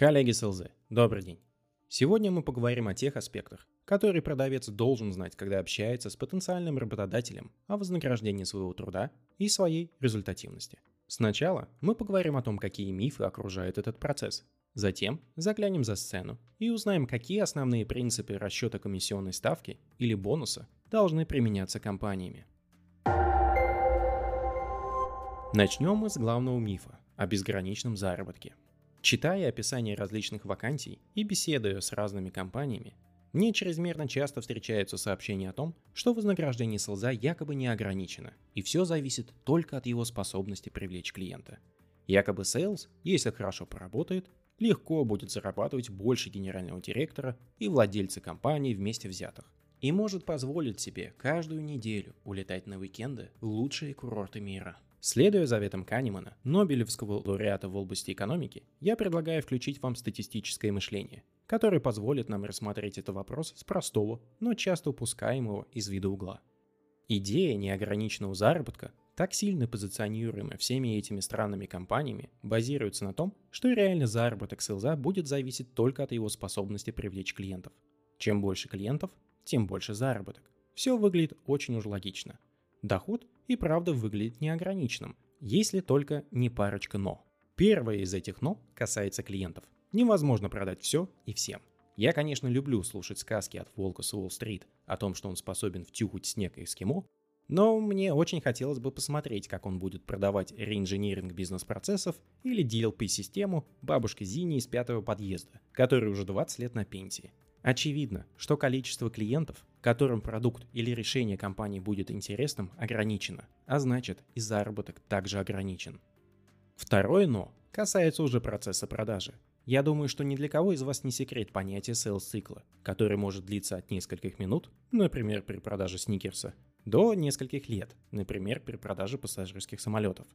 Коллеги с ЛЗ, добрый день. Сегодня мы поговорим о тех аспектах, которые продавец должен знать, когда общается с потенциальным работодателем о вознаграждении своего труда и своей результативности. Сначала мы поговорим о том, какие мифы окружают этот процесс. Затем заглянем за сцену и узнаем, какие основные принципы расчета комиссионной ставки или бонуса должны применяться компаниями. Начнем мы с главного мифа о безграничном заработке – Читая описание различных вакансий и беседуя с разными компаниями, мне чрезмерно часто встречаются сообщения о том, что вознаграждение sales а якобы не ограничено, и все зависит только от его способности привлечь клиента. Якобы sales, если хорошо поработает, легко будет зарабатывать больше генерального директора и владельца компании вместе взятых, и может позволить себе каждую неделю улетать на уикенды в лучшие курорты мира – Следуя заветам Канемана, Нобелевского лауреата в области экономики, я предлагаю включить вам статистическое мышление, которое позволит нам рассмотреть этот вопрос с простого, но часто упускаемого из вида угла. Идея неограниченного заработка, так сильно позиционируемая всеми этими странными компаниями, базируется на том, что реальный заработок селза будет зависеть только от его способности привлечь клиентов. Чем больше клиентов, тем больше заработок. Все выглядит очень уж логично – Доход и правда выглядит неограниченным, если только не парочка «но». Первое из этих «но» касается клиентов. Невозможно продать все и всем. Я, конечно, люблю слушать сказки от Волка с Уолл-стрит о том, что он способен втюхать снег и эскимо, но мне очень хотелось бы посмотреть, как он будет продавать реинжиниринг бизнес-процессов или DLP-систему бабушке Зине из пятого подъезда, который уже 20 лет на пенсии. Очевидно, что количество клиентов, которым продукт или решение компании будет интересным, ограничено, а значит и заработок также ограничен. Второе «но» касается уже процесса продажи. Я думаю, что ни для кого из вас не секрет понятие sales цикла, который может длиться от нескольких минут, например, при продаже сникерса, до нескольких лет, например, при продаже пассажирских самолетов.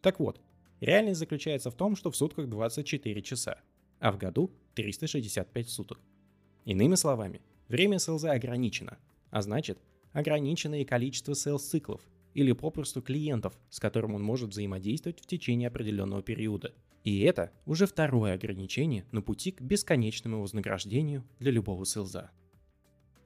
Так вот, реальность заключается в том, что в сутках 24 часа, а в году 365 суток. Иными словами, время селза ограничено, а значит, ограничено и количество селс-циклов, или попросту клиентов, с которым он может взаимодействовать в течение определенного периода. И это уже второе ограничение на пути к бесконечному вознаграждению для любого селза.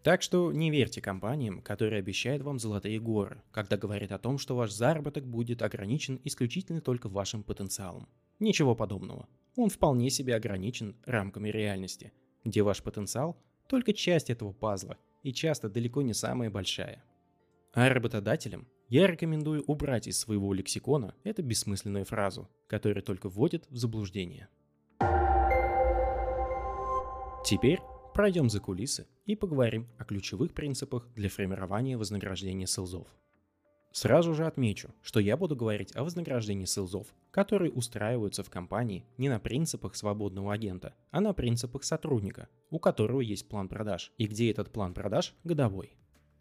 Так что не верьте компаниям, которые обещают вам золотые горы, когда говорят о том, что ваш заработок будет ограничен исключительно только вашим потенциалом. Ничего подобного. Он вполне себе ограничен рамками реальности – где ваш потенциал – только часть этого пазла, и часто далеко не самая большая. А работодателям я рекомендую убрать из своего лексикона эту бессмысленную фразу, которая только вводит в заблуждение. Теперь пройдем за кулисы и поговорим о ключевых принципах для формирования вознаграждения селзов – Сразу же отмечу, что я буду говорить о вознаграждении селзов, которые устраиваются в компании не на принципах свободного агента, а на принципах сотрудника, у которого есть план продаж, и где этот план продаж годовой.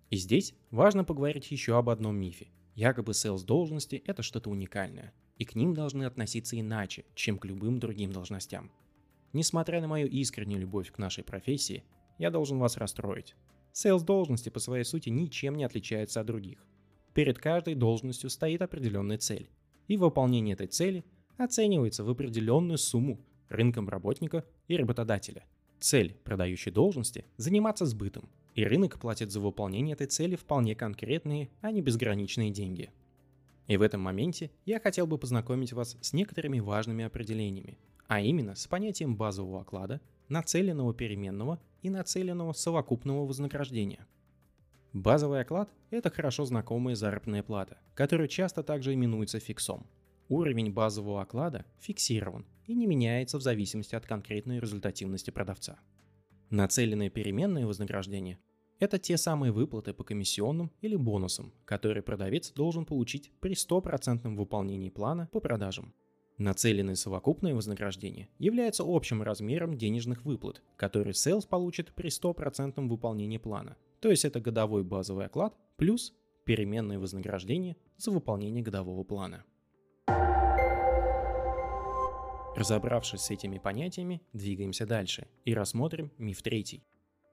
И здесь важно поговорить еще об одном мифе. Якобы селс должности – это что-то уникальное, и к ним должны относиться иначе, чем к любым другим должностям. Несмотря на мою искреннюю любовь к нашей профессии, я должен вас расстроить. Селс должности по своей сути ничем не отличаются от других. Перед каждой должностью стоит определенная цель, и выполнение этой цели оценивается в определенную сумму рынком работника и работодателя. Цель продающей должности – заниматься сбытом, и рынок платит за выполнение этой цели вполне конкретные, а не безграничные деньги. И в этом моменте я хотел бы познакомить вас с некоторыми важными определениями, а именно с понятием базового оклада, нацеленного переменного и нацеленного совокупного вознаграждения – Базовый оклад – это хорошо знакомая заработная плата, которая часто также именуется фиксом. Уровень базового оклада фиксирован и не меняется в зависимости от конкретной результативности продавца. Нацеленное переменное вознаграждение – это те самые выплаты по комиссионным или бонусам, которые продавец должен получить при 100% выполнении плана по продажам. Нацеленное совокупное вознаграждение является общим размером денежных выплат, которые sales получит при 100% выполнении плана, то есть это годовой базовый оклад плюс переменное вознаграждение за выполнение годового плана. Разобравшись с этими понятиями, двигаемся дальше и рассмотрим миф третий.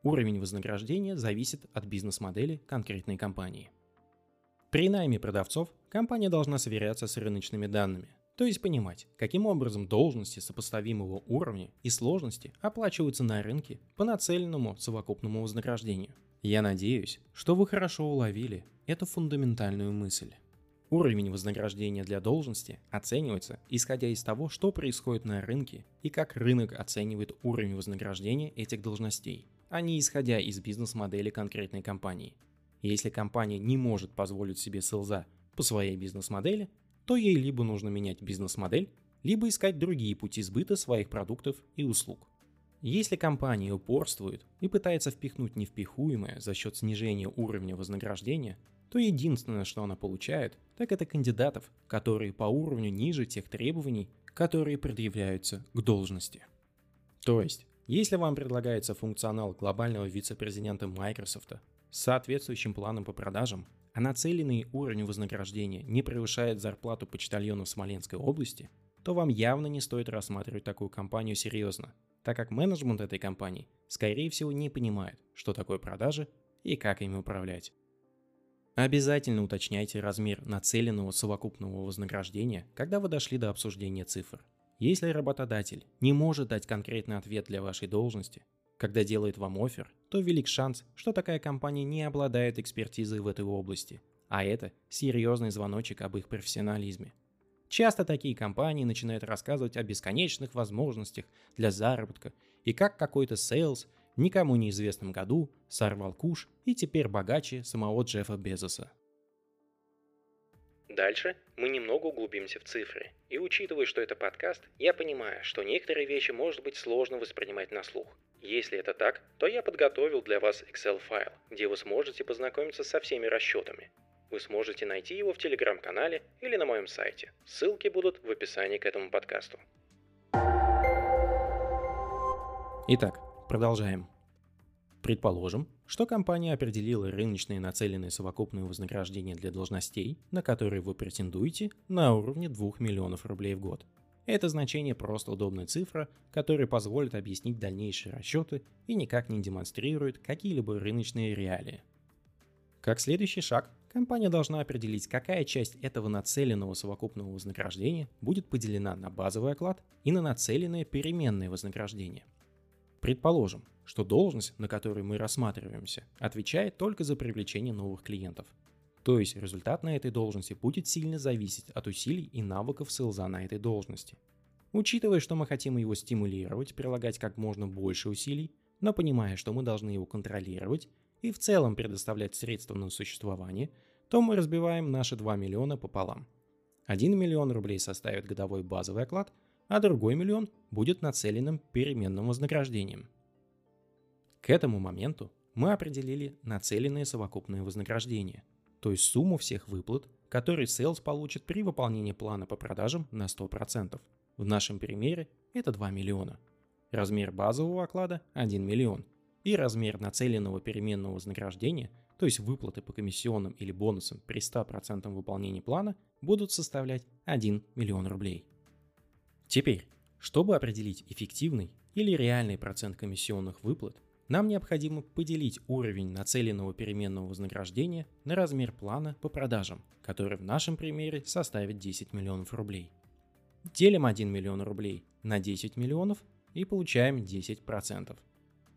Уровень вознаграждения зависит от бизнес-модели конкретной компании. При найме продавцов компания должна сверяться с рыночными данными, То есть понимать, каким образом должности сопоставимого уровня и сложности оплачиваются на рынке по нацеленному совокупному вознаграждению. Я надеюсь, что вы хорошо уловили эту фундаментальную мысль. Уровень вознаграждения для должности оценивается, исходя из того, что происходит на рынке и как рынок оценивает уровень вознаграждения этих должностей, а не исходя из бизнес-модели конкретной компании. Если компания не может позволить себе селза по своей бизнес-модели, то ей либо нужно менять бизнес-модель, либо искать другие пути сбыта своих продуктов и услуг. Если компания упорствует и пытается впихнуть невпихуемое за счет снижения уровня вознаграждения, то единственное, что она получает, так это кандидатов, которые по уровню ниже тех требований, которые предъявляются к должности. То есть, если вам предлагается функционал глобального вице-президента Microsoft с соответствующим планом по продажам, а нацеленный уровень вознаграждения не превышает зарплату почтальона в Смоленской области, то вам явно не стоит рассматривать такую компанию серьезно, так как менеджмент этой компании, скорее всего, не понимает, что такое продажи и как ими управлять. Обязательно уточняйте размер нацеленного совокупного вознаграждения, когда вы дошли до обсуждения цифр. Если работодатель не может дать конкретный ответ для вашей должности, когда делает вам оффер, то велик шанс, что такая компания не обладает экспертизой в этой области, а это серьезный звоночек об их профессионализме. Часто такие компании начинают рассказывать о бесконечных возможностях для заработка и как какой-то sales в никому неизвестном году сорвал куш и теперь богаче самого Джеффа Безоса. Дальше мы немного углубимся в цифры. И учитывая, что это подкаст, я понимаю, что некоторые вещи может быть сложно воспринимать на слух. Если это так, то я подготовил для вас Excel-файл, где вы сможете познакомиться со всеми расчетами. Вы сможете найти его в телеграм-канале или на моем сайте. Ссылки будут в описании к этому подкасту. Итак, продолжаем. Предположим, что компания определила рыночные нацеленные совокупные вознаграждения для должностей, на которые вы претендуете, на уровне 2 миллионов рублей в год. Это значение просто удобная цифра, которая позволит объяснить дальнейшие расчеты и никак не демонстрирует какие-либо рыночные реалии. Как следующий шаг, компания должна определить, какая часть этого нацеленного совокупного вознаграждения будет поделена на базовый оклад и на нацеленное переменное вознаграждение. Предположим, что должность, на которой мы рассматриваемся, отвечает только за привлечение новых клиентов. То есть результат на этой должности будет сильно зависеть от усилий и навыков селза на этой должности. Учитывая, что мы хотим его стимулировать, прилагать как можно больше усилий, но понимая, что мы должны его контролировать и в целом предоставлять средства на существование, то мы разбиваем наши 2 миллиона пополам. 1 миллион рублей составит годовой базовый оклад, а другой миллион будет нацеленным переменным вознаграждением. К этому моменту мы определили нацеленные совокупные вознаграждения – то есть сумму всех выплат, которые Sales получит при выполнении плана по продажам на 100%. В нашем примере это 2 миллиона. Размер базового оклада – 1 миллион. И размер нацеленного переменного вознаграждения, то есть выплаты по комиссионным или бонусам при 100% выполнении плана, будут составлять 1 миллион рублей. Теперь, чтобы определить эффективный или реальный процент комиссионных выплат, нам необходимо поделить уровень нацеленного переменного вознаграждения на размер плана по продажам, который в нашем примере составит 10 миллионов рублей. Делим 1 миллион рублей на 10 миллионов и получаем 10%.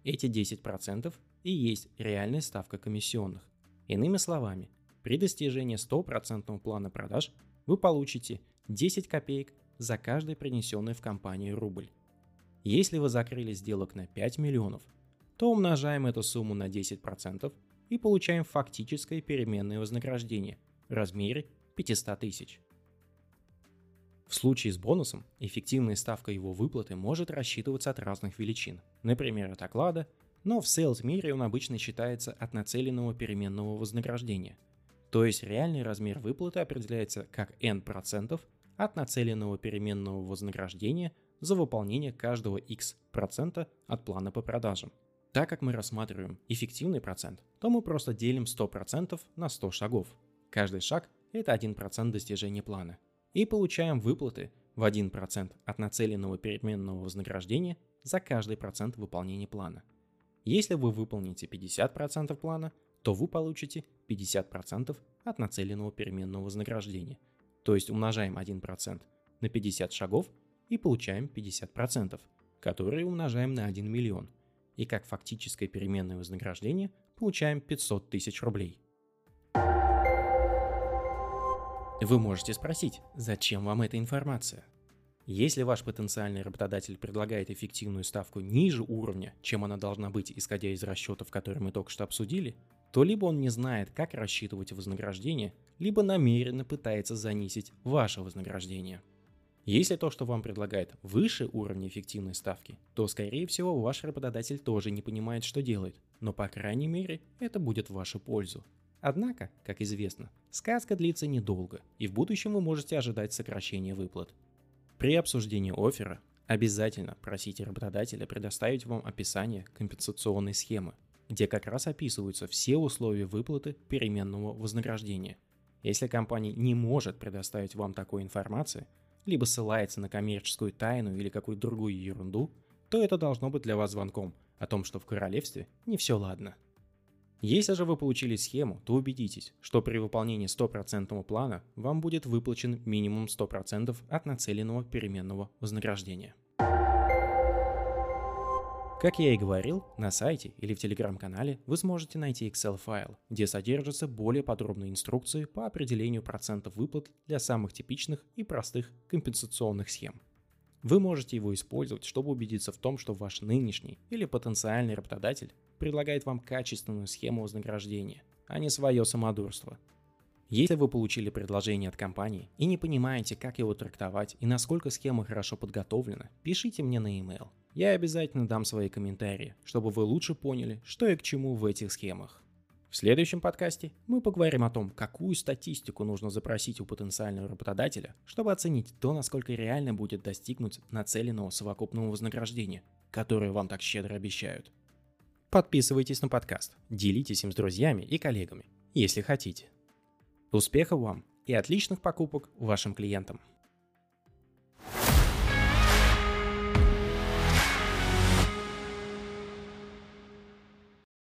Эти 10% и есть реальная ставка комиссионных. Иными словами, при достижении 100% плана продаж вы получите 10 копеек за каждый принесенный в компанию рубль. Если вы закрыли сделок на 5 миллионов – то умножаем эту сумму на 10% и получаем фактическое переменное вознаграждение в размере 500 тысяч. В случае с бонусом эффективная ставка его выплаты может рассчитываться от разных величин, например, от оклада, но в sales мире он обычно считается от нацеленного переменного вознаграждения. То есть реальный размер выплаты определяется как n% от нацеленного переменного вознаграждения за выполнение каждого x% процента от плана по продажам. Так как мы рассматриваем эффективный процент, то мы просто делим 100% на 100 шагов. Каждый шаг – это 1% достижения плана. И получаем выплаты в 1% от нацеленного переменного вознаграждения за каждый процент выполнения плана. Если вы выполните 50% плана, то вы получите 50% от нацеленного переменного вознаграждения. То есть умножаем 1% на 50 шагов и получаем 50%, которые умножаем на 1 миллион. И как фактическое переменное вознаграждение получаем 500 тысяч рублей. Вы можете спросить, зачем вам эта информация? Если ваш потенциальный работодатель предлагает эффективную ставку ниже уровня, чем она должна быть, исходя из расчетов, которые мы только что обсудили, то либо он не знает, как рассчитывать вознаграждение, либо намеренно пытается занизить ваше вознаграждение. Если то, что вам предлагает, выше уровня эффективной ставки, то, скорее всего, ваш работодатель тоже не понимает, что делает, но, по крайней мере, это будет в вашу пользу. Однако, как известно, сказка длится недолго, и в будущем вы можете ожидать сокращения выплат. При обсуждении оффера обязательно просите работодателя предоставить вам описание компенсационной схемы, где как раз описываются все условия выплаты переменного вознаграждения. Если компания не может предоставить вам такой информации, либо ссылается на коммерческую тайну или какую-то другую ерунду, то это должно быть для вас звонком о том, что в королевстве не все ладно. Если же вы получили схему, то убедитесь, что при выполнении 100% плана вам будет выплачен минимум 100% от нацеленного переменного вознаграждения. Как я и говорил, на сайте или в телеграм-канале вы сможете найти Excel-файл, где содержатся более подробные инструкции по определению процентов выплат для самых типичных и простых компенсационных схем. Вы можете его использовать, чтобы убедиться в том, что ваш нынешний или потенциальный работодатель предлагает вам качественную схему вознаграждения, а не свое самодурство. Если вы получили предложение от компании и не понимаете, как его трактовать и насколько схема хорошо подготовлена, пишите мне на e-mail. Я обязательно дам свои комментарии, чтобы вы лучше поняли, что и к чему в этих схемах. В следующем подкасте мы поговорим о том, какую статистику нужно запросить у потенциального работодателя, чтобы оценить то, насколько реально будет достигнуть нацеленного совокупного вознаграждения, которое вам так щедро обещают. Подписывайтесь на подкаст, делитесь им с друзьями и коллегами, если хотите. Успехов вам и отличных покупок вашим клиентам!